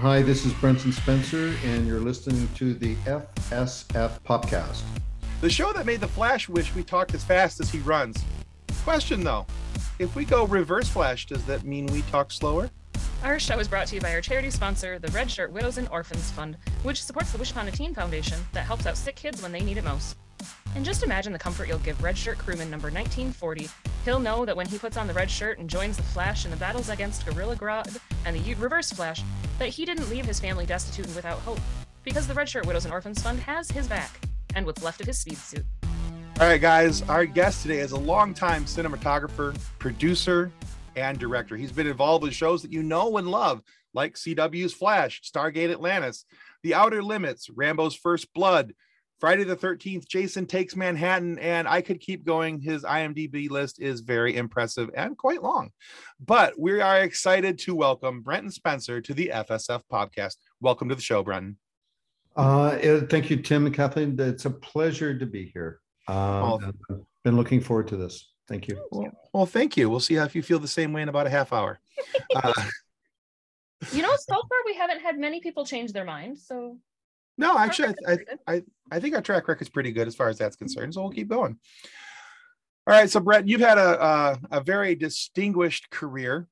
Hi, this is Brenton Spencer, and you're listening to the FSF Popcast. The show that made the Flash wish we talked as fast as he runs. Question though, if we go reverse Flash, does that mean we talk slower? Our show is brought to you by our charity sponsor, the Red Shirt Widows and Orphans Fund, which supports the Wish Upon a Teen Foundation that helps out sick kids when they need it most. And just imagine the comfort you'll give Red Shirt crewman number 1940. He'll know that when he puts on the red shirt and joins the Flash in the battles against Gorilla Grodd and the Reverse Flash, that he didn't leave his family destitute and without hope, because the Red Shirt Widows and Orphans Fund has his back, and what's left of his speed suit. All right, guys, our guest today is a longtime cinematographer, producer, and director. He's been involved with shows that you know and love, like CW's Flash, Stargate Atlantis, The Outer Limits, Rambo's First Blood, Friday the 13th, Jason Takes Manhattan, and I could keep going. His IMDb list is very impressive and quite long. But we are excited to welcome Brenton Spencer to the FSF Popcast. Welcome to the show, Brenton. Uh, thank you, Tim and Kathleen. It's a pleasure to be here. Um. I've been looking forward to this. Thank you. Well, well, thank you. We'll see if you feel the same way in about a half hour. Uh, you know, so far we haven't had many people change their mind. So no, actually, I, I, I, I think our track record is pretty good as far as that's concerned. So we'll keep going. All right, so Brett, you've had a, a, a very distinguished career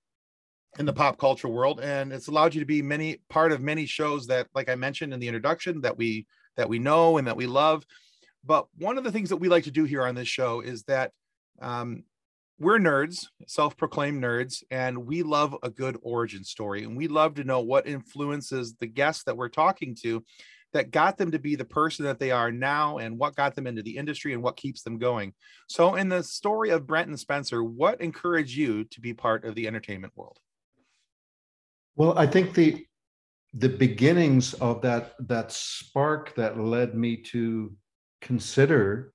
in the pop culture world, and it's allowed you to be many part of many shows that, like I mentioned in the introduction, that we that we know and that we love. But one of the things that we like to do here on this show is that um, we're nerds, self-proclaimed nerds, and we love a good origin story, and we love to know what influences the guests that we're talking to that got them to be the person that they are now and what got them into the industry and what keeps them going. So, in the story of Brenton Spencer, what encouraged you to be part of the entertainment world? Well, I think the the beginnings of that that spark that led me to consider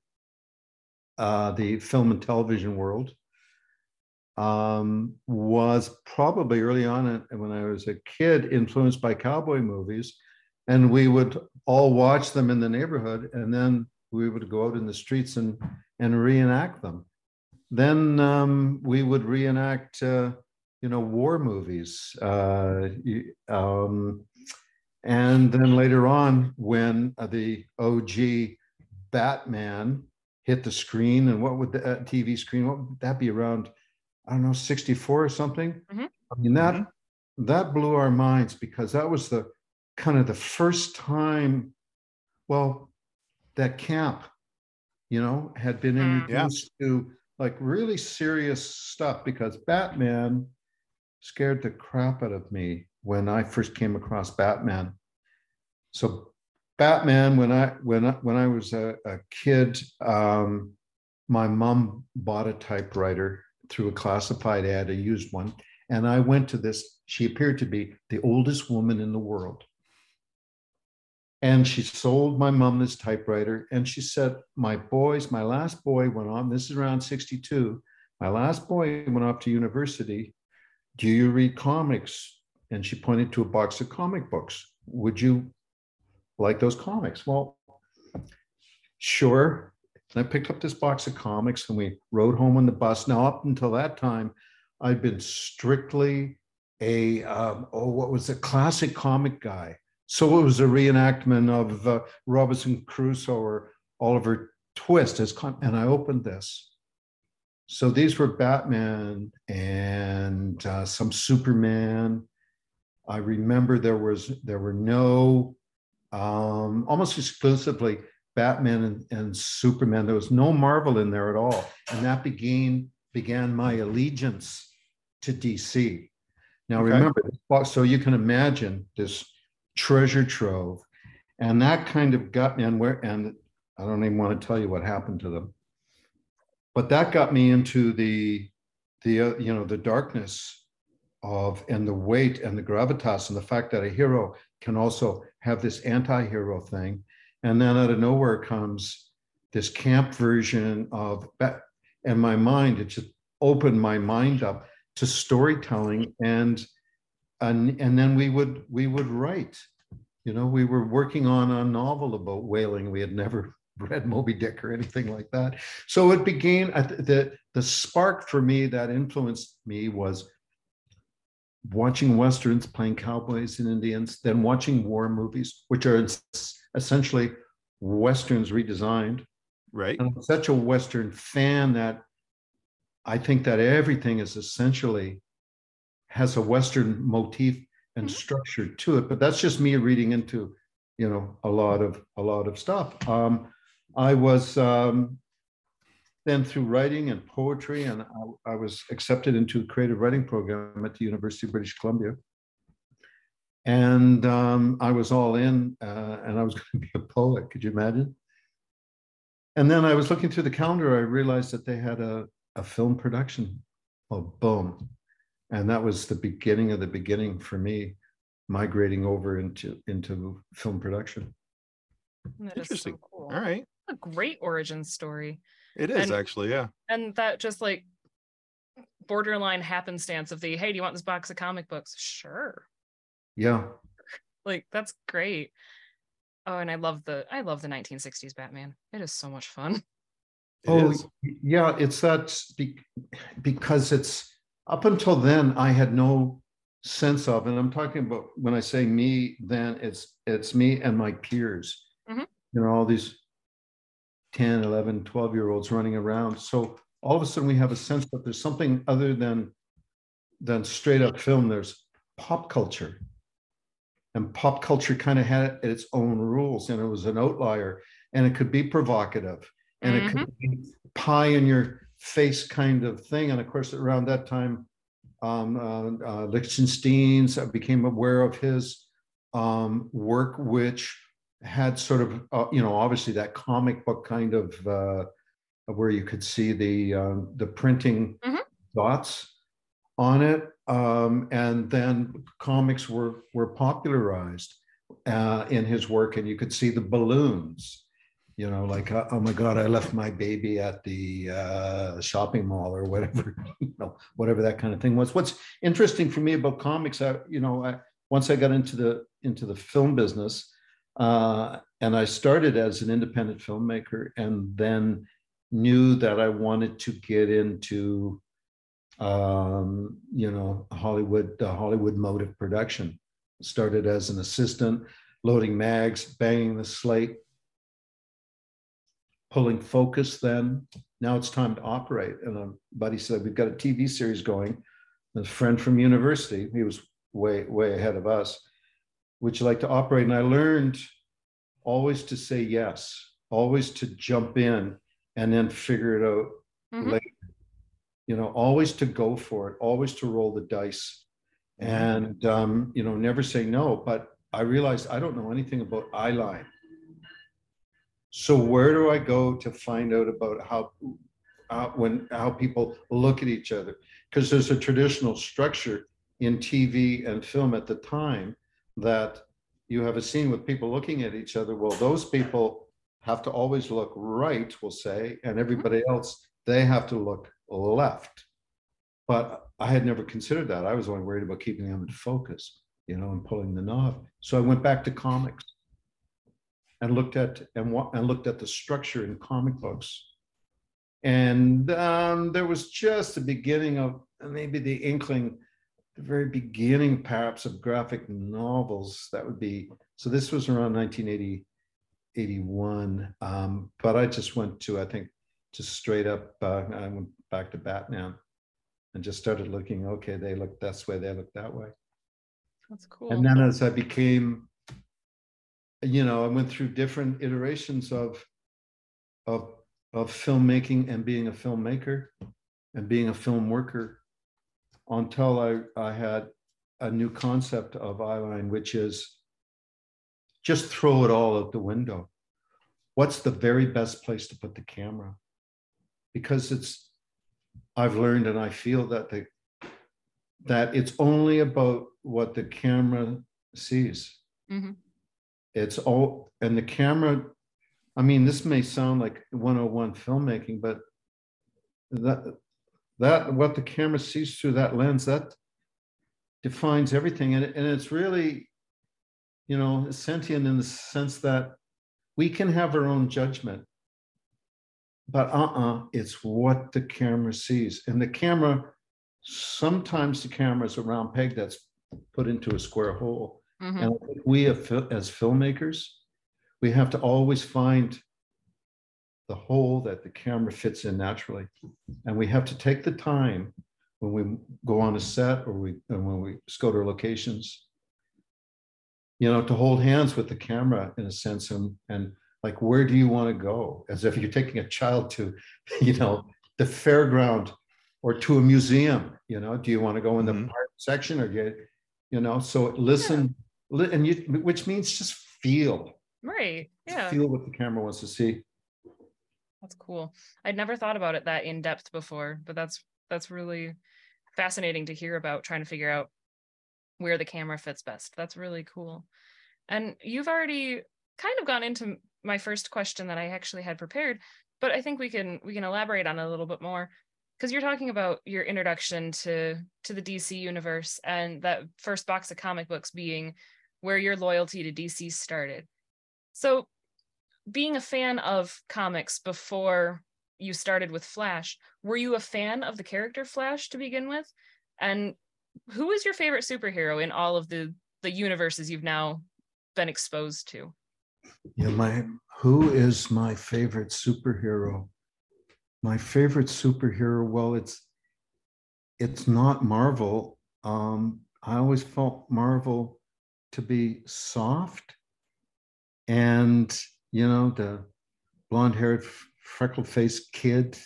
uh, the film and television world um, was probably early on when I was a kid, influenced by cowboy movies and we would all watch them in the neighborhood and then we would go out in the streets and and reenact them then um, we would reenact uh, you know war movies uh, um, and then later on when the og batman hit the screen and what would the uh, tv screen what would that be around i don't know 64 or something mm-hmm. i mean that mm-hmm. that blew our minds because that was the kind of the first time, well, that camp, you know, had been mm. introduced yeah. to like really serious stuff because Batman scared the crap out of me when I first came across Batman. So Batman, when I when I, when I was a, a kid, um, my mom bought a typewriter through a classified ad, a used one, and I went to this. She appeared to be the oldest woman in the world. And she sold my mom this typewriter. And she said, My boys, my last boy went on, this is around 62. My last boy went off to university. Do you read comics? And she pointed to a box of comic books. Would you like those comics? Well, sure. And I picked up this box of comics and we rode home on the bus. Now, up until that time, I'd been strictly a, um, oh, what was a classic comic guy. So it was a reenactment of uh, Robinson Crusoe or Oliver Twist as con- and I opened this. So these were Batman and uh, some Superman. I remember there was there were no um, almost exclusively Batman and, and Superman. There was no Marvel in there at all, and that began began my allegiance to DC. Now okay. remember, so you can imagine this treasure trove. And that kind of got me, and where, and I don't even want to tell you what happened to them, but that got me into the, the, uh, you know, the darkness of, and the weight and the gravitas and the fact that a hero can also have this anti-hero thing. And then out of nowhere comes this camp version of, and my mind, it just opened my mind up to storytelling and and and then we would we would write you know we were working on a novel about whaling we had never read moby dick or anything like that so it began the the spark for me that influenced me was watching westerns, playing cowboys and Indians, then watching war movies, which are essentially westerns redesigned. Right. And I'm such a western fan that I think that everything is essentially has a western motif and Mhm. structure to it. But that's just me reading into, you know, a lot of a lot of stuff. Um, I was um, then through writing and poetry, and I, I was accepted into a creative writing program at the University of British Columbia. And um, I was all in, uh, and I was going to be a poet. Could you imagine? And then I was looking through the calendar. I realized that they had a, a film production. Oh, boom! And that was the beginning of the beginning for me, migrating over into into film production. That is Interesting. so cool. All right. A great origin story. It is And- actually, yeah. And that just like borderline happenstance of the hey, do you want this box of comic books? Sure. Yeah, Like that's great. Oh, and I love the I love the 1960s Batman. It is so much fun. It oh, is. yeah. It's that be- because it's up until then I had no sense of, and I'm talking about when I say me, then it's it's me and my peers. Mhm. You know, all these 10, 11, 12 year olds running around. So all of a sudden we have a sense that there's something other than than straight up film. There's pop culture. And pop culture kind of had its own rules, and it was an outlier, and it could be provocative and it could be pie in your face kind of thing. And of course, around that time, um, uh, uh, Lichtenstein's became aware of his um, work, which had sort of, uh, you know, obviously that comic book kind of uh, where you could see the um, the printing Mhm. dots on it, um, and then comics were were popularized uh, in his work, and you could see the balloons you know, like, uh, oh my God, I left my baby at the uh, shopping mall or whatever, you know, whatever that kind of thing was. What's interesting for me about comics, I, you know, I, once I got into the into the film business, uh, and I started as an independent filmmaker, and then knew that I wanted to get into, um, you know, Hollywood, the Hollywood mode of production. Started as an assistant, loading mags, banging the slate, pulling focus then. Now it's time to operate. And a buddy said, We've got a TV series going. A friend from university, he was way, way ahead of us. Would you like to operate? And I learned always to say yes, always to jump in and then figure it out Mhm. later. You know, always to go for it, always to roll the dice and um, you know never say no but i realized i don't know anything about eye line so where do i go to find out about how uh, when how people look at each other? Because there's a traditional structure in tv and film at the time that you have a scene with people looking at each other. Well those people have to always look right we'll say and everybody else they have to look left. But I had never considered that. I was only worried about keeping them in focus, you know, and pulling the knob. So I went back to comics and looked at and and looked at the structure in comic books. And um, there was just the beginning of maybe the inkling, the very beginning perhaps of graphic novels. That would be so. This was around 1980, 81. Um, but I just went to I think just straight up. Uh, I went back to Batman and just started looking okay they look this way they look that way That's cool. and then as i became you know i went through different iterations of of of filmmaking and being a filmmaker and being a film worker until i i had a new concept of eyeline which is just throw it all out the window what's the very best place to put the camera because it's I've learned and I feel that the that it's only about what the camera sees. Mhm. It's all and the camera, I mean, this may sound like 101 filmmaking, but that that what the camera sees through that lens, that defines everything. And, and it's really, you know, sentient in the sense that we can have our own judgment but uh-uh it's what the camera sees and the camera sometimes the camera is a round peg that's put into a square hole. Mhm. And we as filmmakers, we have to always find the hole that the camera fits in naturally. And we have to take the time when we go on a set or we, and when we go to our locations, you know, to hold hands with the camera in a sense and, and like, where do you want to go? As if you're taking a child to, you know, the fairground or to a museum, you know, do you want to go in the Mhm. art section or get, you know, so listen, li- and you, which means just feel, Right. Yeah. feel what the camera wants to see. That's cool. I'd never thought about it that in depth before, but that's that's really fascinating to hear about trying to figure out where the camera fits best. That's really cool. And you've already kind of gone into my first question that I actually had prepared, but I think we can we can elaborate on it a little bit more because you're talking about your introduction to to the DC universe and that first box of comic books being where your loyalty to DC started. So being a fan of comics before you started with Flash, were you a fan of the character Flash to begin with? And who is your favorite superhero in all of the the universes you've now been exposed to? Yeah, my who is my favorite superhero? My favorite superhero, well, it's it's not Marvel. Um, I always felt Marvel to be soft and you know, the blonde-haired, freckle-faced kid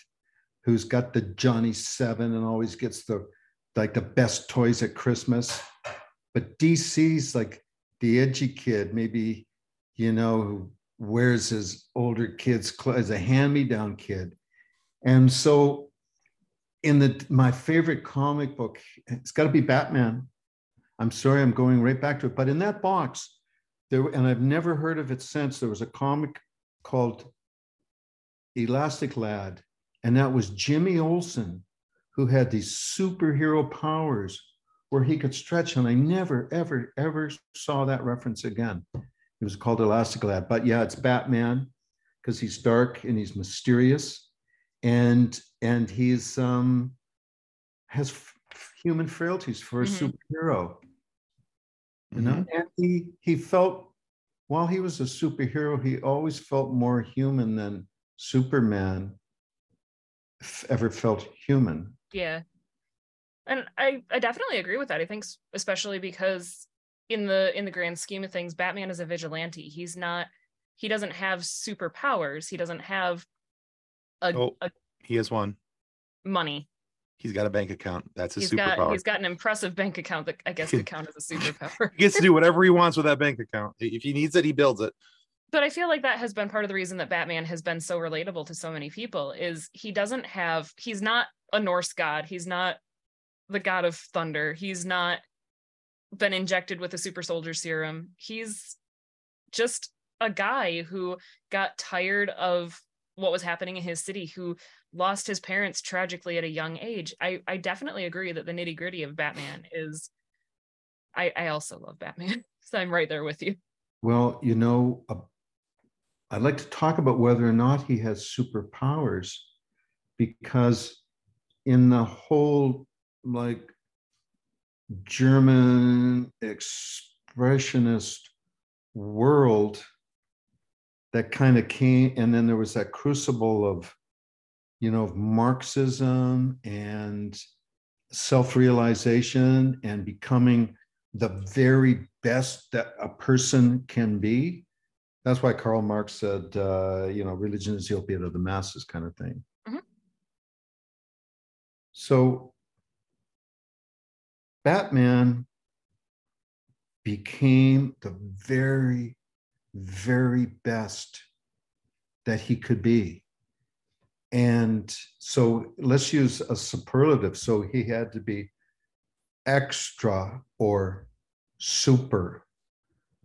who's got the Johnny Seven and always gets the like the best toys at Christmas. But DC's like the edgy kid, maybe you know, who wears his older kids' clothes, as a hand-me-down kid. And so in the my favorite comic book, it's got to be Batman. I'm sorry, I'm going right back to it. But in that box, there, and I've never heard of it since, there was a comic called Elastic Lad, and that was Jimmy Olsen, who had these superhero powers where he could stretch. And I never, ever, ever saw that reference again. It was called Elastic Lad. But yeah, it's Batman because he's dark and he's mysterious, and and he's um has f- human frailties for a Mhm. superhero. You know, mm-hmm. and he he felt while he was a superhero, he always felt more human than Superman f- ever felt human. Yeah. And I I definitely agree with that. I think especially because in the in the grand scheme of things, Batman is a vigilante. He's not he doesn't have superpowers. He doesn't have a, Oh. a He has one. money. He's got a bank account. That's his He's got superpower. he's got an impressive bank account that I guess could count as a superpower. He gets to do whatever he wants with that bank account. If he needs it, he builds it. but I feel like that has been part of the reason that Batman has been so relatable to so many people is he doesn't have he's not a Norse god. He's not the god of thunder. He's not been injected with a super soldier serum. He's just a guy who got tired of what was happening in his city, who lost his parents tragically at a young age. I, I definitely agree that the nitty gritty of Batman is I, I also love Batman. So I'm right there with you. Well, you know, uh, I'd like to talk about whether or not he has superpowers because in the whole like German expressionist world that kind of came, and then there was that crucible of, you know, of Marxism and self-realization and becoming the very best that a person can be. That's why Karl Marx said, uh, you know, religion is the opiate of the masses, kind of thing. Mhm. So Batman became the very, very best that he could be. And so let's use a superlative. So he had to be extra or super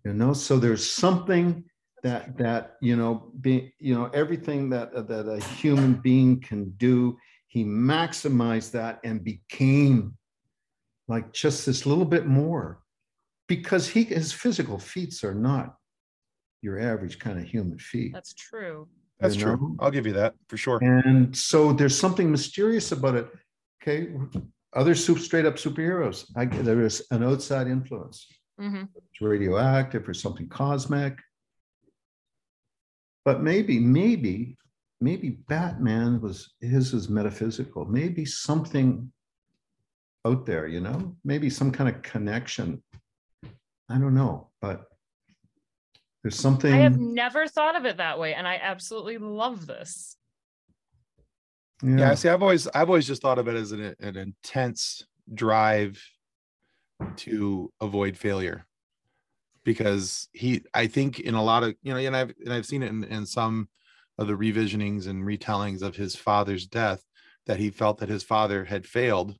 you know so there's something that that you know being you know everything that that a human being can do he maximized that and became like just this little bit more because he his physical feats are not your average kind of human feat That's true. That's You true. I'll give you that for sure. and so there's something mysterious about it okay other soup straight up superheroes. I, there is an outside influence. hmm It's radioactive or something cosmic. But maybe, maybe, maybe Batman was his is metaphysical. Maybe something out there, you know, maybe some kind of connection. I don't know, but there's something. I have never thought of it that way, and I absolutely love this. Yeah, see, I've always I've always just thought of it as an, an intense drive to avoid failure. Because he I think in a lot of you know, and I've and I've seen it in, in some of the revisionings and retellings of his father's death that he felt that his father had failed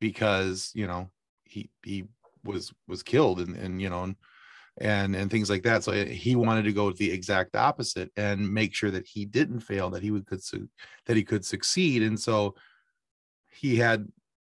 because you know he he was was killed and and you know and and and things like that so he wanted to go the exact opposite and make sure that he didn't fail that he would could su- that he could succeed and so he had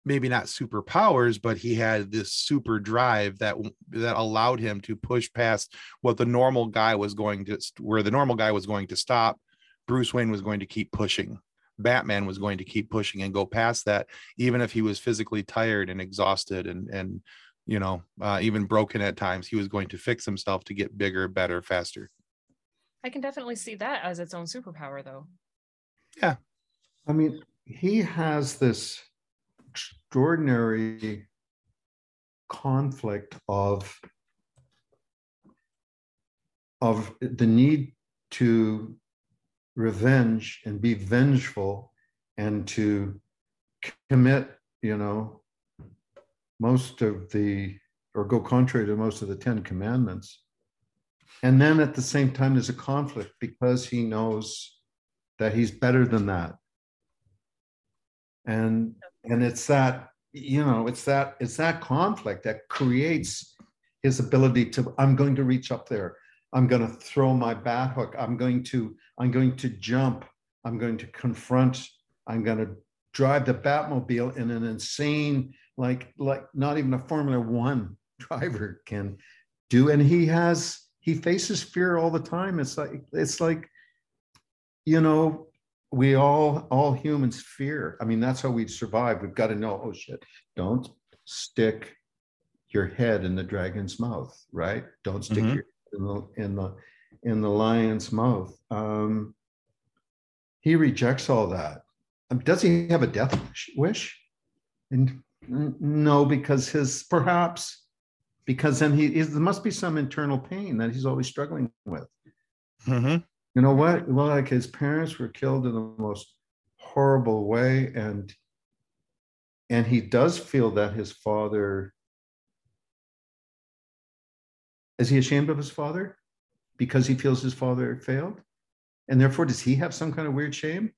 maybe not superpowers but he had this super drive that that allowed him to push past what the normal guy was going to where the normal guy was going to stop bruce wayne was going to keep pushing batman was going to keep pushing and go past that even if he was physically tired and exhausted and and you know uh, even broken at times he was going to fix himself to get bigger better faster I can definitely see that as its own superpower, though. Yeah. I mean, he has this extraordinary conflict of of the need to revenge and be vengeful and to commit, you know, most of the or go contrary to most of the 10 commandments. And then at the same time, there's a conflict because he knows that he's better than that. And and it's that you know it's that it's that conflict that creates his ability to i'm going to reach up there. I'm going to throw my bat hook. I'm going to i'm going to jump. I'm going to confront. I'm going to drive the batmobile in an insane like like not even a formula one driver can do. And he has he faces fear all the time. It's like it's like you know we all all humans fear. I mean that's how we survive. We've got to know oh shit don't stick your head in the dragon's mouth right? Don't stick Mhm. your in the in the in the lion's mouth. Um he rejects all that. Um, does he have a death wish- and no because his perhaps because then he is there must be some internal pain that he's always struggling with Mhm. you know what? Well, like his parents were killed in the most horrible way, and and he does feel that his father is he ashamed of his father because he feels his father failed, and therefore does he have some kind of weird shame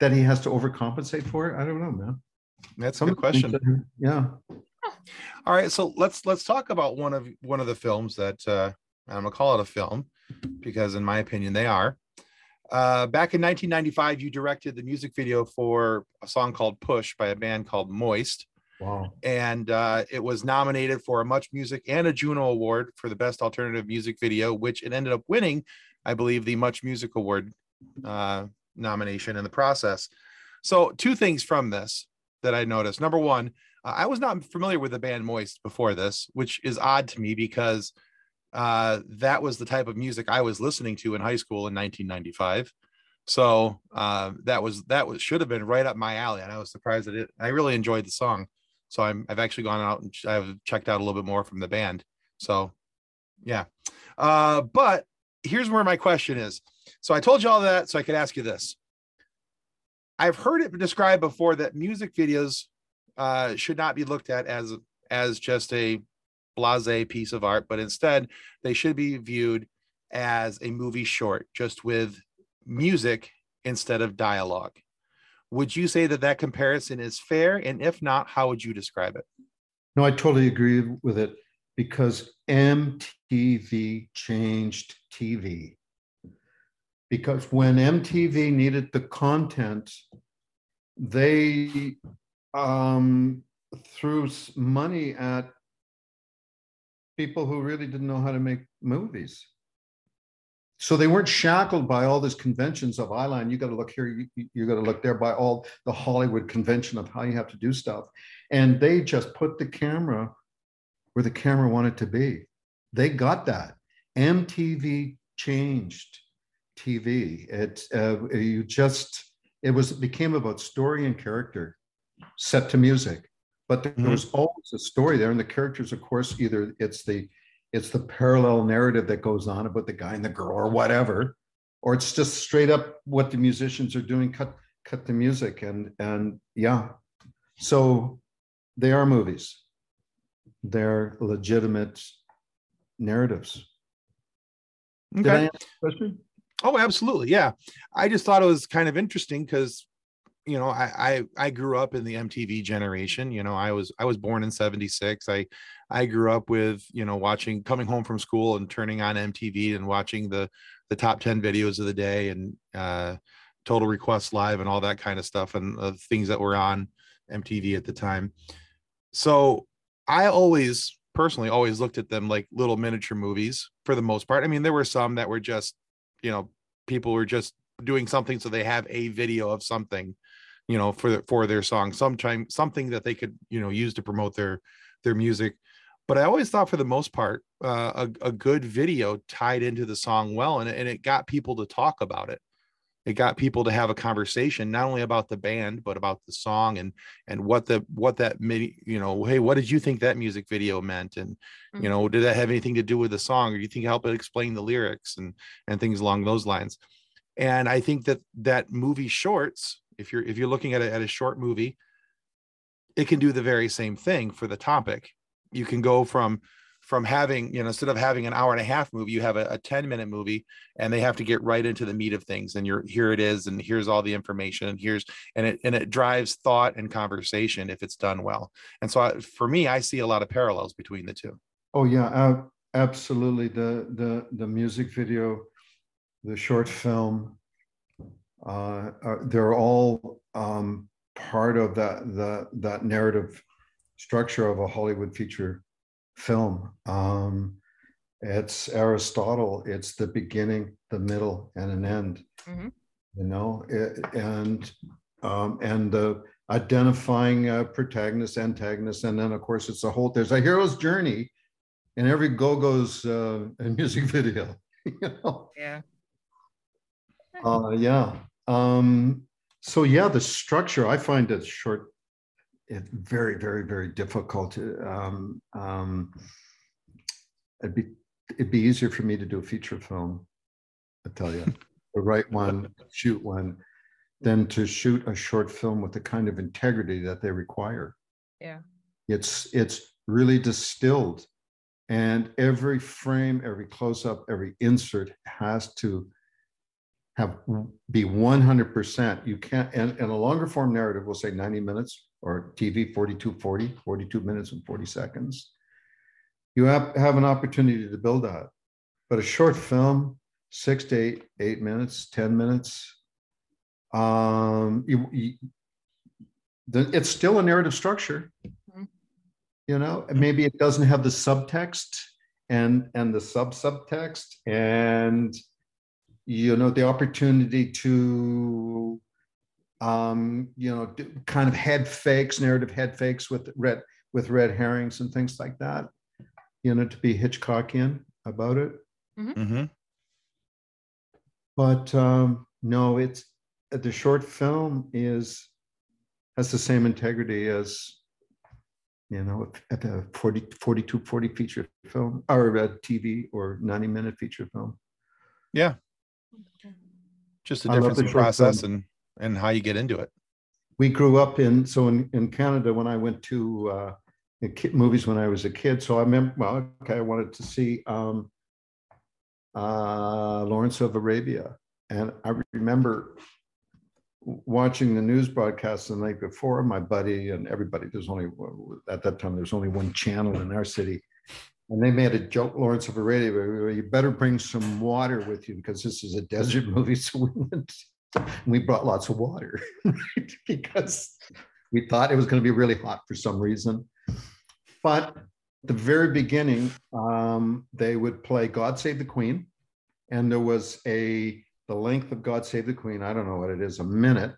that he has to overcompensate for it? I don't know, man. That's a good question Yeah. All right, so let's let's talk about one of one of the films that uh, I'm gonna call it a film because, in my opinion, they are. Uh, back in 1995, you directed the music video for a song called "Push" by a band called Moist, Wow. and uh, it was nominated for a Much Music and a Juno Award for the Best Alternative Music Video, which it ended up winning, I believe, the Much Music Award uh, nomination in the process. So, two things from this that I noticed. Number one, uh, I was not familiar with the band Moist before this, which is odd to me because uh, that was the type of music I was listening to in high school in 1995. So uh, that was that was should have been right up my alley, and I was surprised that it. I really enjoyed the song, so I'm I've actually gone out and I've checked out a little bit more from the band. So yeah, uh, but here's where my question is. So I told you all that so I could ask you this. I've heard it described before that music videos uh, should not be looked at as as just a blase piece of art, but instead they should be viewed as a movie short, just with music instead of dialogue. Would you say that that comparison is fair? And if not, how would you describe it? No, I totally agree with it because MTV changed TV. Because when MTV needed the content, they um, threw money at people who really didn't know how to make movies. so they weren't shackled by all these conventions of eyeline. You got to look here, you, you got to look there by all the Hollywood convention of how you have to do stuff. And they just put the camera where the camera wanted to be. They got that. MTV changed TV. It uh, you just it was it became about story and character set to music, but there mm-hmm. was always a story there, and the characters, of course, either it's the it's the parallel narrative that goes on about the guy and the girl or whatever or it's just straight up what the musicians are doing cut cut the music and and yeah so they are movies they're legitimate narratives okay. Did I answer the question? Oh absolutely yeah i just thought it was kind of interesting because you know I, I i grew up in the mtv generation you know i was i was born in 76 i I grew up with, you know, watching coming home from school and turning on MTV and watching the the top 10 videos of the day and uh total request live and all that kind of stuff and uh, things that were on MTV at the time. So I always personally always looked at them like little miniature movies for the most part. I mean, there were some that were just, you know, people were just doing something so they have a video of something, you know, for for their song, sometime something that they could, you know, use to promote their their music but I always thought for the most part, uh, a, a good video tied into the song well, and, and it got people to talk about it. It got people to have a conversation, not only about the band, but about the song and and what the what that you know, hey, what did you think that music video meant? And mm-hmm. you know, did that have anything to do with the song, or do you think help it explain the lyrics and and things along those lines? And I think that that movie shorts, if you're if you're looking at a, at a short movie, it can do the very same thing for the topic you can go from from having you know instead of having an hour and a half movie you have a, a 10 minute movie and they have to get right into the meat of things. And you're here it is and here's all the information and here's and it and it drives thought and conversation if it's done well. And so I, for me i see a lot of parallels between the two. Oh yeah uh, absolutely. The the the music video the short film uh, uh, they're all um, part of that the that narrative structure of a Hollywood feature film. Um, it's Aristotle. It's the beginning, the middle, and an end. Mm-hmm. You know, it, and um, and the identifying uh, protagonist, antagonist, and then of course it's a whole. There's a hero's journey in every Go-Go's uh, music video. you know? Yeah. Uh, yeah. Um, so yeah, the structure I find it short it's very, very, very difficult. Um, um, it'd be it'd be easier for me to do a feature film. I tell you, to write one, shoot one, than to shoot a short film with the kind of integrity that they require. Yeah, it's it's really distilled, and every frame, every close up, every insert has to have be 100%. You can't, and, and a longer form narrative will say 90 minutes or TV 4240, 42 minutes and 40 seconds. You have, have an opportunity to build that. But a short film, six to eight, eight minutes, 10 minutes, um, you, you, the, it's still a narrative structure. Mm-hmm. You know, maybe it doesn't have the subtext and and the sub subtext and you know the opportunity to um, you know, kind of head fakes, narrative head fakes with red with red herrings and things like that. You know, to be Hitchcockian about it. Mm-hmm. Mm-hmm. But um, no, it's the short film is has the same integrity as you know at the 40 42 40 feature film or a tv or 90 minute feature film yeah just a difference in process film. and and how you get into it. We grew up in so in in Canada when I went to uh, movies when I was a kid. So I remember well, okay, I wanted to see um, uh, Lawrence of Arabia, and I remember watching the news broadcast the night before. My buddy and everybody. There's only at that time there's only one channel in our city. And they made a joke, Lawrence of Arabia, you better bring some water with you because this is a desert movie. So we went we brought lots of water right? because we thought it was going to be really hot for some reason. But at the very beginning, um, they would play God Save the Queen. and there was a the length of God Save the Queen. I don't know what it is, a minute,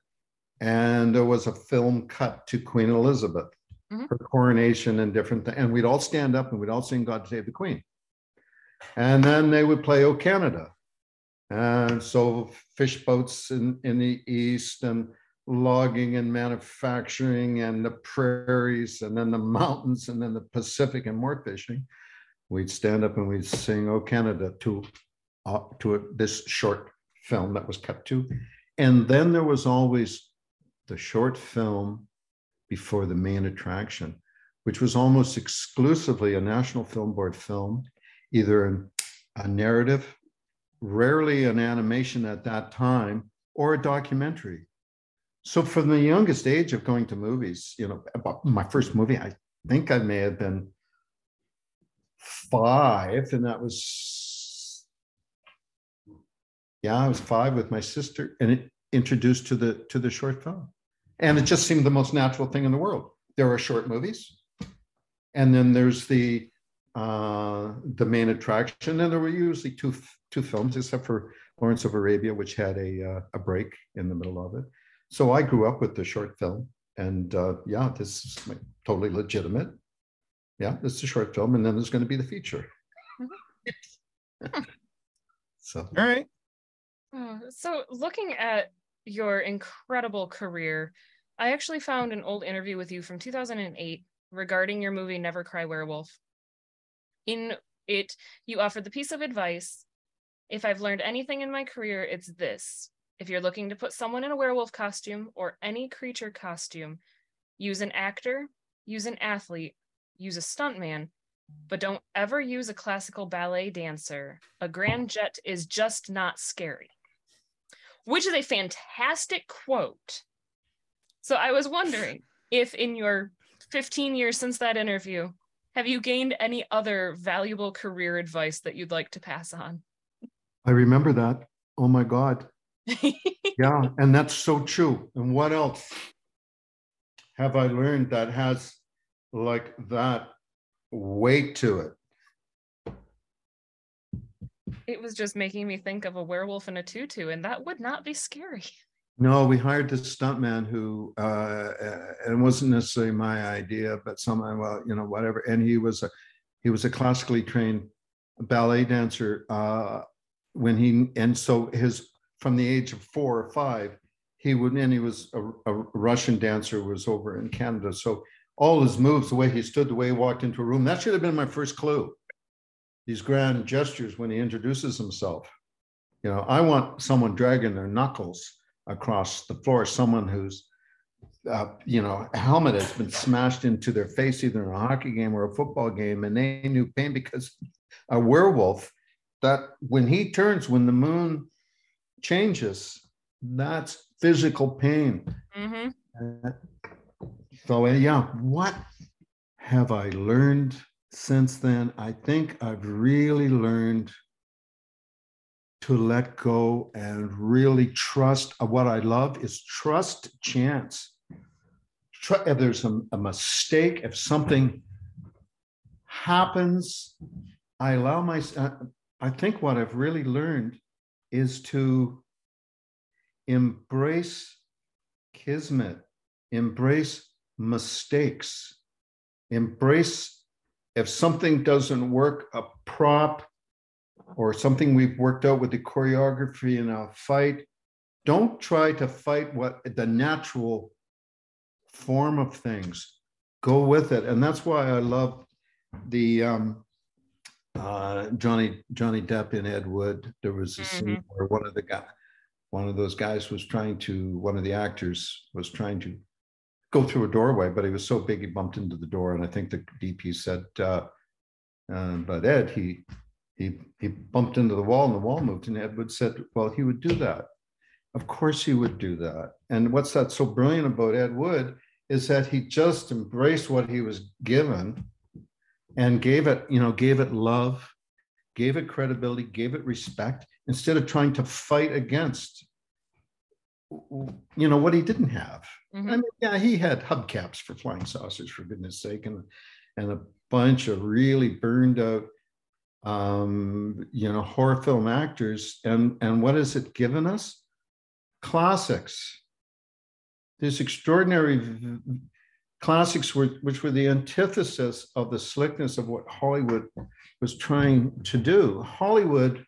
and there was a film cut to Queen Elizabeth, Mhm. her coronation and different things. And we'd all stand up and we'd all sing God Save the Queen. And then they would play O Canada. And so fish boats in, in the east and logging and manufacturing and the prairies and then the mountains and then the Pacific and more fishing. We'd stand up and we'd sing O Canada to uh, to a, this short film that was cut to. And then there was always the short film before the main attraction, which was almost exclusively a National Film Board film, either a narrative, rarely an animation at that time, or a documentary. So from the youngest age of going to movies, you know, about my first movie, I think I may have been five, and that was yeah, I was five with my sister, and it introduced to the to the short film, and it just seemed the most natural thing in the world. There are short movies, and then there's the uh, the main attraction, and there were usually two two films, except for Lawrence of Arabia, which had a uh, a break in the middle of it. So I grew up with the short film, and uh, yeah, this is like totally legitimate. Yeah, this is a short film, and then there's going to be the feature. so All right. Oh, so, looking at your incredible career, I actually found an old interview with you from 2008 regarding your movie Never Cry Werewolf. In it, you offered the piece of advice if I've learned anything in my career, it's this. If you're looking to put someone in a werewolf costume or any creature costume, use an actor, use an athlete, use a stuntman, but don't ever use a classical ballet dancer. A grand jeté is just not scary which is a fantastic quote. So I was wondering if in your 15 years since that interview, have you gained any other valuable career advice that you'd like to pass on? I remember that. Oh my God. Yeah. And that's so true. And what else have I learned that has like that weight to it? it was just making me think of a werewolf in a tutu, and that would not be scary. No, we hired this stuntman who, uh, uh, it wasn't necessarily my idea, but someone, well, you know, whatever. And he was a, he was a classically trained ballet dancer. Uh, when he, and so his, from the age of four or five, he would, and he was a, a Russian dancer, was over in Canada. So all his moves, the way he stood, the way he walked into a room, that should have been my first clue. These grand gestures when he introduces himself. You know, I want someone dragging their knuckles across the floor, someone who's, uh, you know, a helmet has been smashed into their face, either in a hockey game or a football game, and they knew pain because a werewolf, that when he turns, when the moon changes, that's physical pain. Mm-hmm. Uh, So, yeah, what have I learned since then? I think I've really learned to let go and really trust. uh, What I love is trust chance. If there's a, a mistake, if something happens, I allow my, uh, I think what I've really learned is to embrace kismet, embrace mistakes, embrace if something doesn't work, a prop or something we've worked out with the choreography in a fight, don't try to fight what the natural form of things. Go with it. And that's why I love the um, uh, Johnny Johnny Depp in Ed Wood. There was a scene where one of the guy, one of those guys was trying to, one of the actors was trying to go through a doorway, but he was so big he bumped into the door. And I think the DP said, uh, uh, but Ed, he he he bumped into the wall and the wall moved. And Ed Wood said, well, he would do that. Of course he would do that. And what's that so brilliant about Ed Wood is that he just embraced what he was given and gave it, you know, gave it love, gave it credibility, gave it respect, instead of trying to fight against, you know, what he didn't have. Mhm. I mean, yeah, he had hubcaps for flying saucers, for goodness sake, and and a bunch of really burned out um, you know, horror film actors, and and what has it given us? Classics. These extraordinary classics were, which were the antithesis of the slickness of what Hollywood was trying to do. Hollywood,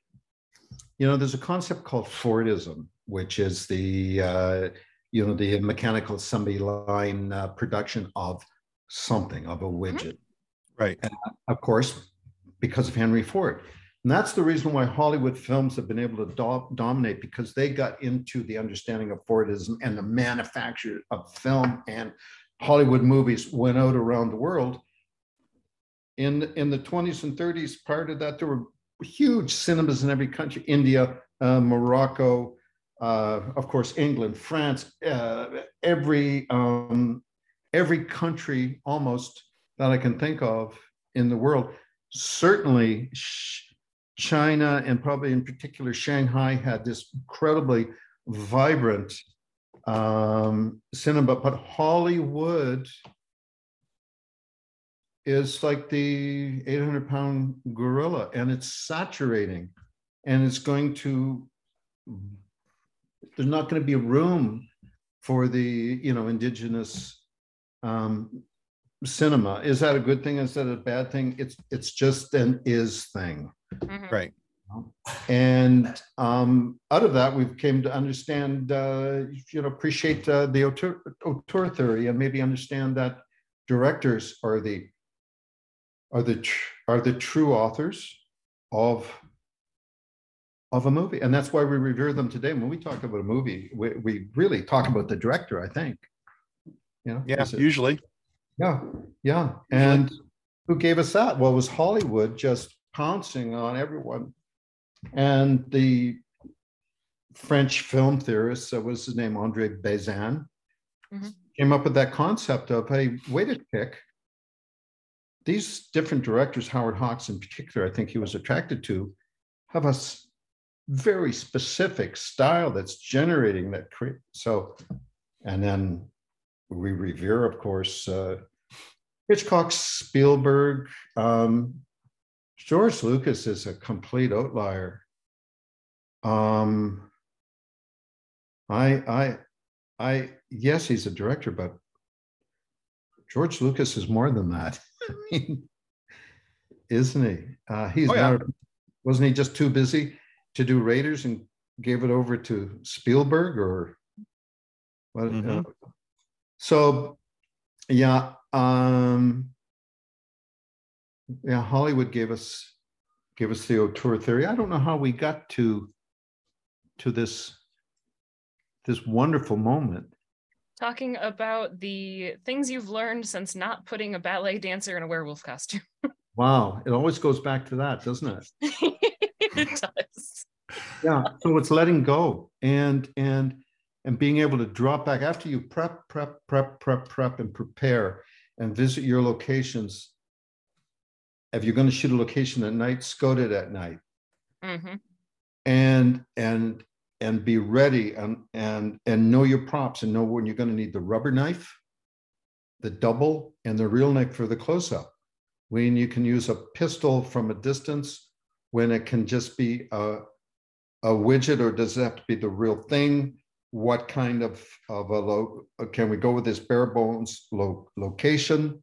you know, there's a concept called Fordism, which is the uh, you know the mechanical assembly line uh, production of something of a mm-hmm. widget, right? And of course, because of Henry Ford. And that's the reason why Hollywood films have been able to do- dominate because they got into the understanding of Fordism and the manufacture of film and Hollywood movies went out around the world. In, in the 20s and 30s, prior to that, there were huge cinemas in every country India, uh, Morocco, uh, of course, England, France, uh, every, um, every country almost that I can think of in the world. Certainly, China and probably in particular Shanghai had this incredibly vibrant um, cinema, but Hollywood is like the 800 pound gorilla and it's saturating and it's going to there's not going to be room for the you know indigenous um, cinema. Is that a good thing? Is that a bad thing? It's it's just an is thing. Mm-hmm. right. And um, out of that, we've came to understand, uh, you know, appreciate uh, the auteur, auteur theory, and maybe understand that directors are the are the tr- are the true authors of of a movie, and that's why we revere them today. When we talk about a movie, we, we really talk about the director. I think, you know, yeah, usually, yeah, yeah, and who gave us that? Well, was Hollywood just pouncing on everyone and the French film theorist, that was his name, Andre Bazin, mm-hmm. came up with that concept of, hey, wait a pick. These different directors, Howard Hawks in particular, I think he was attracted to, have a very specific style that's generating that. Cre- so, and then we revere, of course, uh, Hitchcock, Spielberg, um, George Lucas is a complete outlier. Um, I, I, I, yes, he's a director, but George Lucas is more than that. I mean, isn't he? Uh, he's oh, yeah. not, wasn't he just too busy to do Raiders and gave it over to Spielberg or what? Mm-hmm. Uh, so, yeah, um, yeah, Hollywood gave us gave us the auteur theory. I don't know how we got to to this this wonderful moment. Talking about the things you've learned since not putting a ballet dancer in a werewolf costume. wow, it always goes back to that, doesn't it? it does. Yeah, so it's letting go and and and being able to drop back after you prep, prep, prep, prep, prep, and prepare and visit your locations if you're going to shoot a location at night, scout it at night. Mm-hmm. And and and be ready and and and know your props and know when you're going to need the rubber knife, the double, and the real knife for the close-up. When you can use a pistol from a distance, when it can just be a a widget, or does it have to be the real thing? What kind of of a lo- can we go with this bare bones lo- location?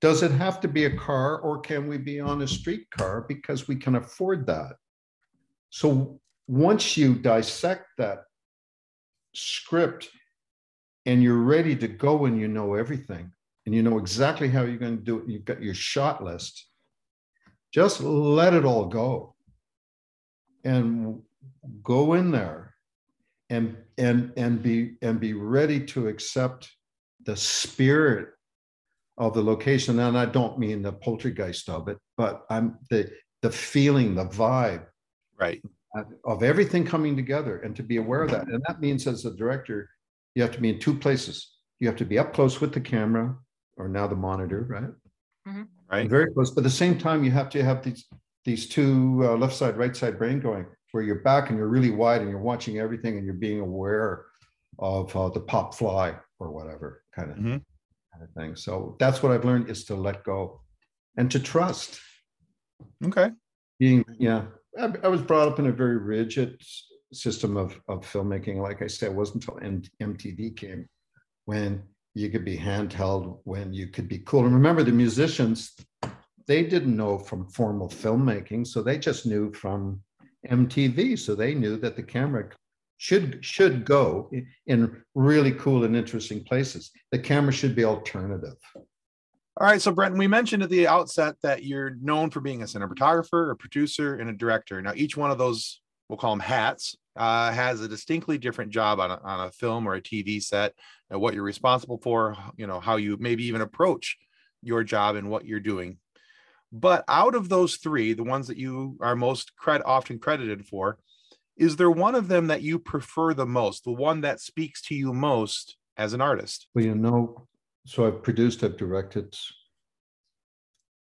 Does it have to be a car or can we be on a streetcar because we can afford that? So once you dissect that script and you're ready to go and you know everything and you know exactly how you're going to do it, you've got your shot list, just let it all go and go in there and and and be and be ready to accept the spirit of the location. And I don't mean the poltergeist of it, but I'm the the feeling, the vibe, right, of everything coming together, and to be aware of that. And that means, as a director, you have to be in two places. You have to be up close with the camera, or now the monitor, right? Mm-hmm. Right. Very close. But at the same time, you have to have these these two uh, left side, right side brain going, where you're back and you're really wide and you're watching everything and you're being aware of uh, the pop fly or whatever kind of. Mm-hmm kind of thing. So that's what I've learned is to let go and to trust. Okay. Being, yeah, I, I was brought up in a very rigid system of, of filmmaking. Like I said, it wasn't until M- MTV came when you could be handheld, when you could be cool. And remember, the musicians, they didn't know from formal filmmaking, so they just knew from MTV. So they knew that the camera should should go in really cool and interesting places. The camera should be alternative. All right, so Brenton, we mentioned at the outset that you're known for being a cinematographer, a producer, and a director. Now, each one of those, we'll call them hats, uh, has a distinctly different job on a, on a film or a TV set, and what you're responsible for, you know, how you maybe even approach your job and what you're doing. But out of those three, the ones that you are most cred- often credited for, is there one of them that you prefer the most, the one that speaks to you most as an artist? Well, you know, so I've produced, I've directed,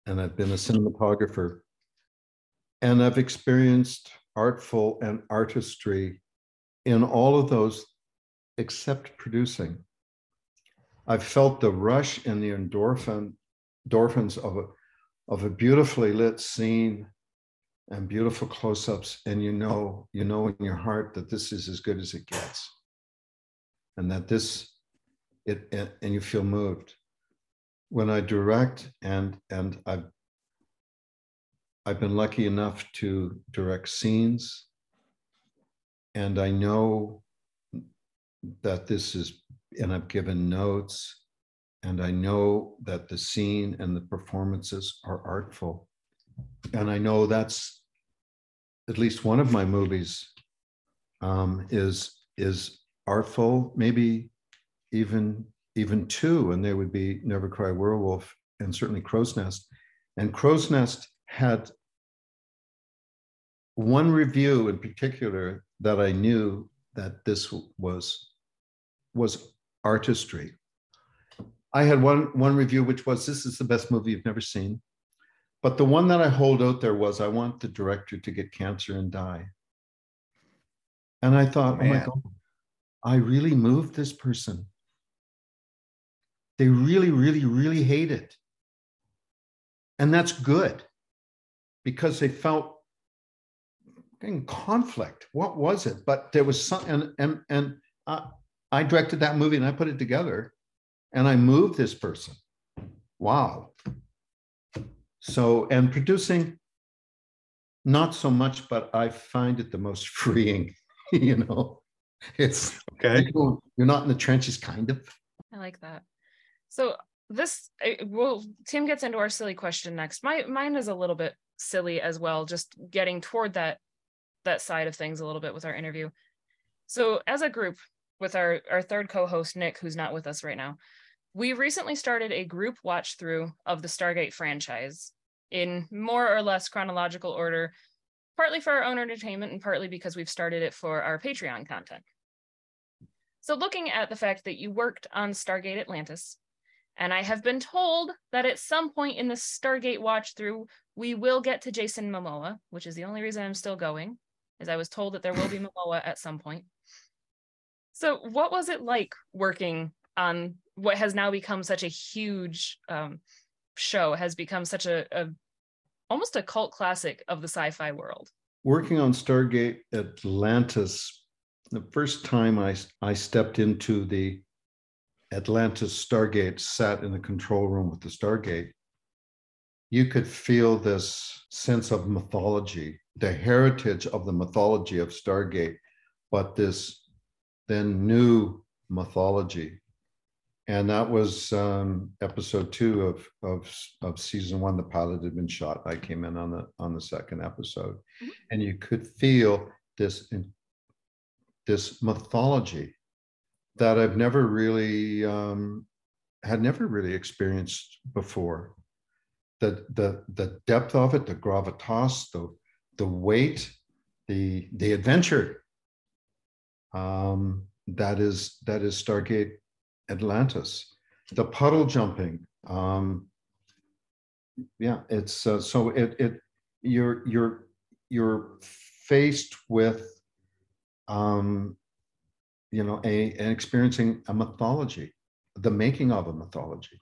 and I've been a cinematographer, and I've experienced artful and artistry in all of those except producing. I've felt the rush and the endorphin, endorphins of a, of a beautifully lit scene and beautiful close-ups, and you know, you know in your heart that this is as good as it gets. And that this it and, you feel moved when i direct and and i've i've been lucky enough to direct scenes and i know that this is and i've given notes and i know that the scene and the performances are artful and i know that's at least one of my movies um, is is artful maybe even even two, and they would be Never Cry Werewolf and certainly Crow's Nest. And Crow's Nest had one review in particular that I knew that this was was artistry. I had one one review which was this is the best movie you've never seen. But the one that I hold out there was I want the director to get cancer and die. And I thought, oh, oh my God, I really moved this person. They really, really, really hate it. And that's good because they felt in conflict. What was it? But there was some, and, and, and uh, I directed that movie and I put it together and I move this person. Wow. So, and producing, not so much, but I find it the most freeing, you know. It's okay. You're not in the trenches, kind of. I like that. So this well tim gets into our silly question next my mine is a little bit silly as well just getting toward that that side of things a little bit with our interview so as a group with our our third co-host nick who's not with us right now we recently started a group watch through of the stargate franchise in more or less chronological order partly for our own entertainment and partly because we've started it for our patreon content so looking at the fact that you worked on stargate atlantis and I have been told that at some point in the Stargate watch through, we will get to Jason Momoa, which is the only reason I'm still going, is I was told that there will be Momoa at some point. So, what was it like working on what has now become such a huge um, show, has become such a, a almost a cult classic of the sci-fi world? Working on Stargate Atlantis, the first time I I stepped into the Atlantis Stargate sat in the control room with the Stargate, you could feel this sense of mythology, the heritage of the mythology of Stargate, but this then new mythology. And that was um, episode two of, of, of season one. The pilot had been shot. I came in on the on the second episode, mm-hmm. and you could feel this this mythology that I've never really um, had never really experienced before. The the the depth of it, the gravitas, the the weight, the the adventure. Um, that is that is Stargate Atlantis. The puddle jumping. Um, yeah, it's uh, so it it you're you're you're faced with um, you know, a, and experiencing a mythology, the making of a mythology.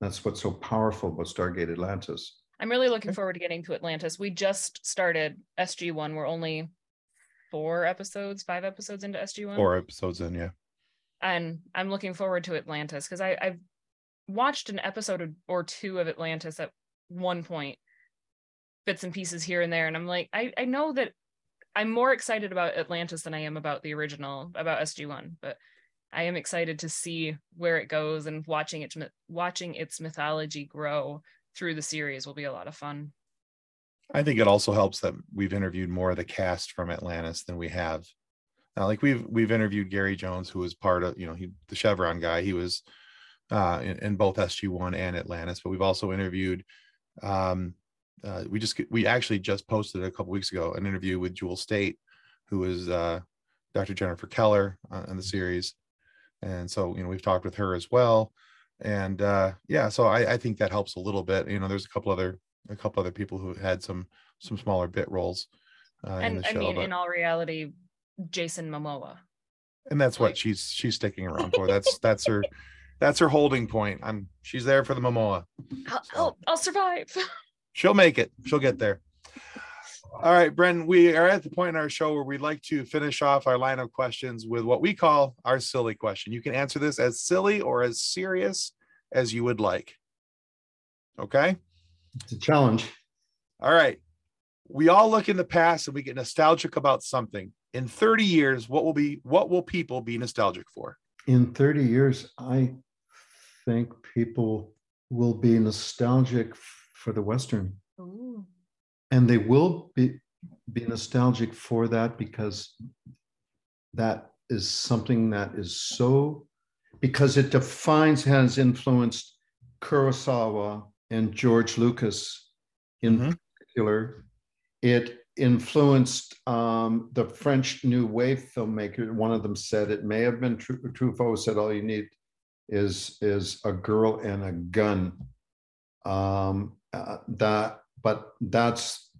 That's what's so powerful about Stargate Atlantis. I'm really looking forward to getting to Atlantis. We just started SG1. We're only four episodes, five episodes into SG1. Four episodes in, yeah. And I'm looking forward to Atlantis because I I've watched an episode or two of Atlantis at one point, bits and pieces here and there, and I'm like, I I know that I'm more excited about Atlantis than I am about the original about SG1, but I am excited to see where it goes and watching it watching its mythology grow through the series will be a lot of fun. I think it also helps that we've interviewed more of the cast from Atlantis than we have. Now, like we've we've interviewed Gary Jones, who was part of you know he the Chevron guy. He was uh, in, in both SG One and Atlantis, but we've also interviewed. Um, uh, we just we actually just posted a couple weeks ago an interview with Jewel Staite, who is uh, Dr. Jennifer Keller uh, in the series, and so you know we've talked with her as well and uh yeah so I, I think that helps a little bit you know there's a couple other a couple other people who had some some smaller bit roles uh, and i show, mean but, in all reality jason momoa and that's like, what she's she's sticking around for that's that's her that's her holding point i'm she's there for the momoa i'll, so. I'll, I'll survive she'll make it she'll get there all right, Bren, we are at the point in our show where we'd like to finish off our line of questions with what we call our silly question. You can answer this as silly or as serious as you would like. Okay? It's a challenge. All right. We all look in the past and we get nostalgic about something. In 30 years, what will be what will people be nostalgic for? In 30 years, I think people will be nostalgic for the Western. Ooh and they will be be nostalgic for that because that is something that is so because it defines has influenced Kurosawa and George Lucas in mm-hmm. particular. It influenced um, the French New Wave filmmaker. One of them said it may have been Truffaut said all you need is is a girl and a gun. Um, uh, that but that's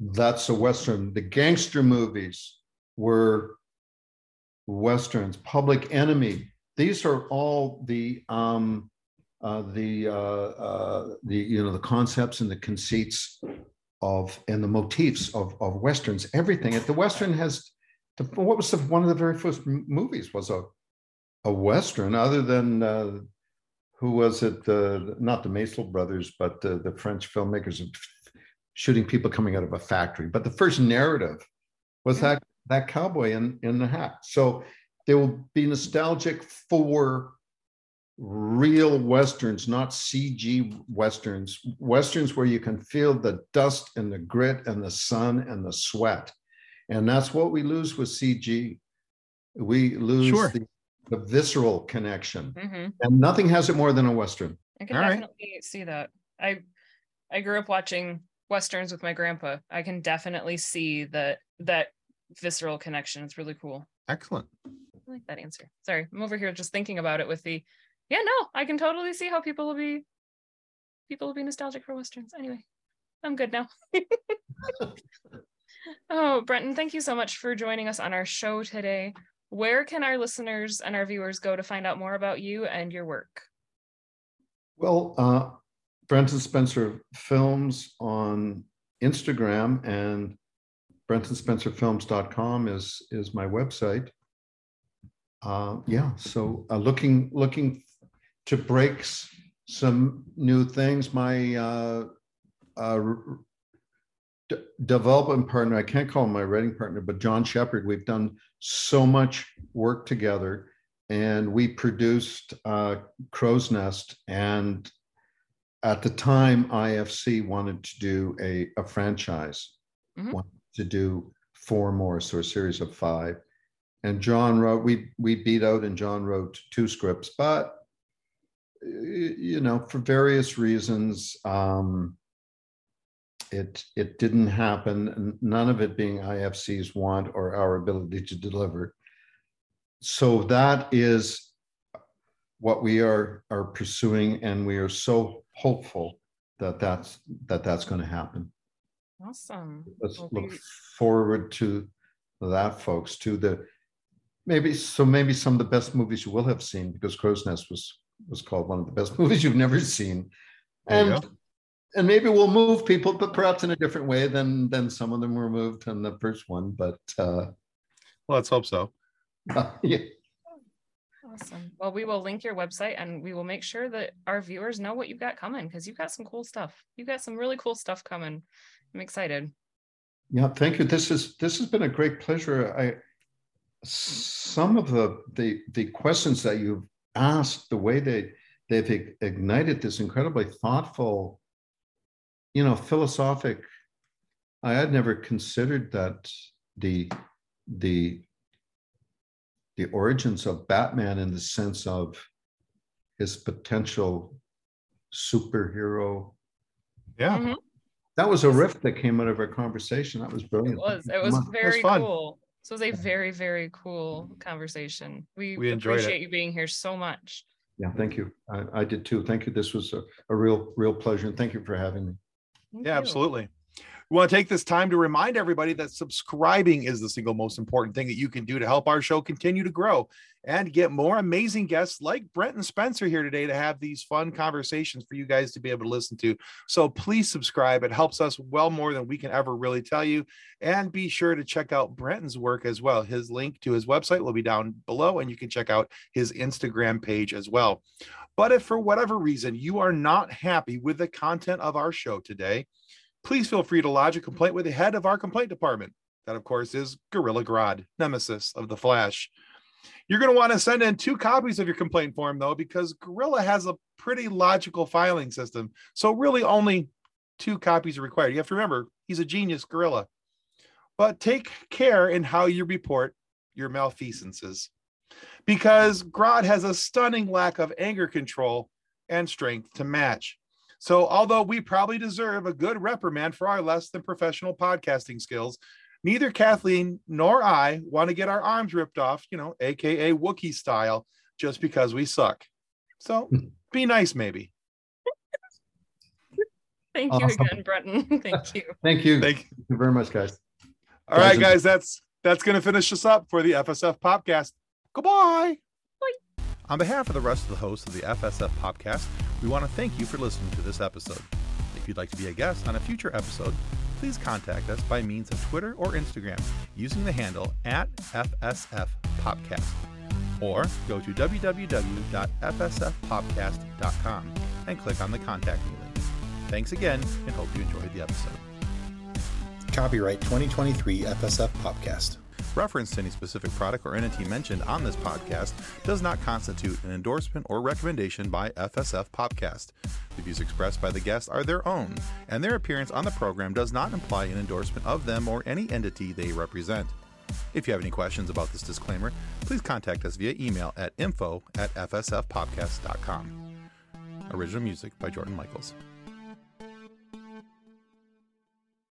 that's a western. The gangster movies were westerns. Public Enemy. These are all the um, uh, the uh, uh, the you know the concepts and the conceits of and the motifs of of westerns. Everything. The western has. The, what was the, one of the very first movies was a a western, other than uh, who was it? Uh, not the Maysles brothers, but uh, the French filmmakers shooting people coming out of a factory. But the first narrative was that that cowboy in in the hat. So they will be nostalgic for real westerns, not CG westerns. Westerns where you can feel the dust and the grit and the sun and the sweat, and that's what we lose with CG. We lose sure. the, the, visceral connection, mm-hmm. and nothing has it more than a western. I can All definitely right. see that. I I grew up watching westerns with my grandpa i can definitely see that that visceral connection it's really cool excellent i like that answer sorry i'm over here just thinking about it with the yeah no i can totally see how people will be people will be nostalgic for westerns. Anyway i'm good now. Oh brenton thank you so much for joining us on our show today. Where can our listeners and our viewers go to find out more about you and your work? Well uh, Brenton Spencer Films on Instagram and brentonspencerfilms.com is is my website. Uh, yeah, so uh, looking looking to break some new things. My uh, uh, d- development partner, I can't call him my writing partner, but John Shepard. We've done so much work together, and we produced uh, Crow's Nest and at the time, IFC wanted to do a, a franchise, mm-hmm. wanted to do four more, so a series of five. And John wrote, we we beat out and John wrote two scripts, but you know, for various reasons, um, it it didn't happen. None of it being IFC's want or our ability to deliver. So that is what we are are pursuing, and we are so hopeful that that's that that's going to happen. Awesome. Let's well, look we... forward to that, folks. To the maybe so maybe some of the best movies you will have seen because Crow's Nest was was called one of the best movies you've never seen, and and maybe we'll move people, but perhaps in a different way than than some of them were moved in the first one. But uh, well, let's hope so. yeah. Awesome. Well, we will link your website and we will make sure that our viewers know what you've got coming because you've got some cool stuff. You've got some really cool stuff coming. I'm excited. Yeah, thank you. This is this has been a great pleasure. I some of the the the questions that you've asked, the way they they've ignited this incredibly thoughtful, you know, philosophic. I had never considered that the the the origins of Batman in the sense of his potential superhero. Yeah. Mm-hmm. That was a riff that came out of our conversation. That was brilliant. It was. It was very it was cool. So it was a very, very cool conversation. We, we appreciate it. you being here so much. Yeah, thank you. I, I did too. Thank you. This was a, a real, real pleasure. And thank you for having me. Thank yeah, you. absolutely. We want to take this time to remind everybody that subscribing is the single most important thing that you can do to help our show continue to grow and get more amazing guests like Brenton Spencer here today to have these fun conversations for you guys to be able to listen to. So please subscribe. It helps us well more than we can ever really tell you. And be sure to check out Brenton's work as well. His link to his website will be down below, and you can check out his Instagram page as well. But if for whatever reason you are not happy with the content of our show today, please feel free to lodge a complaint with the head of our complaint department. That, of course, is Gorilla Grodd, nemesis of the Flash. You're going to want to send in two copies of your complaint form, though, because Gorilla has a pretty logical filing system. So, really, only two copies are required. You have to remember, he's a genius gorilla. But take care in how you report your malfeasances, because Grodd has a stunning lack of anger control and strength to match. So, although we probably deserve a good reprimand for our less than professional podcasting skills, neither Kathleen nor I want to get our arms ripped off, you know, AKA Wookie style, just because we suck. So, hmm. be nice, maybe. Thank you awesome. again, Brenton. Thank you. Thank you. Thank you very much, guys. All guys right, guys, that's that's going to finish us up for the FSF Popcast. Goodbye. On behalf of the rest of the hosts of the FSF Popcast, we want to thank you for listening to this episode. If you'd like to be a guest on a future episode, please contact us by means of Twitter or Instagram using the handle at FSF FSFPopcast or go to www.fsfpopcast.com and click on the Contact Me link. Thanks again and hope you enjoyed the episode. Copyright 2023 FSF Popcast. Reference to any specific product or entity mentioned on this podcast does not constitute an endorsement or recommendation by FSF Popcast. The views expressed by the guests are their own, and their appearance on the program does not imply an endorsement of them or any entity they represent. If you have any questions about this disclaimer, please contact us via email at info at fsfpopcast.com. Original music by Jordan Michaels.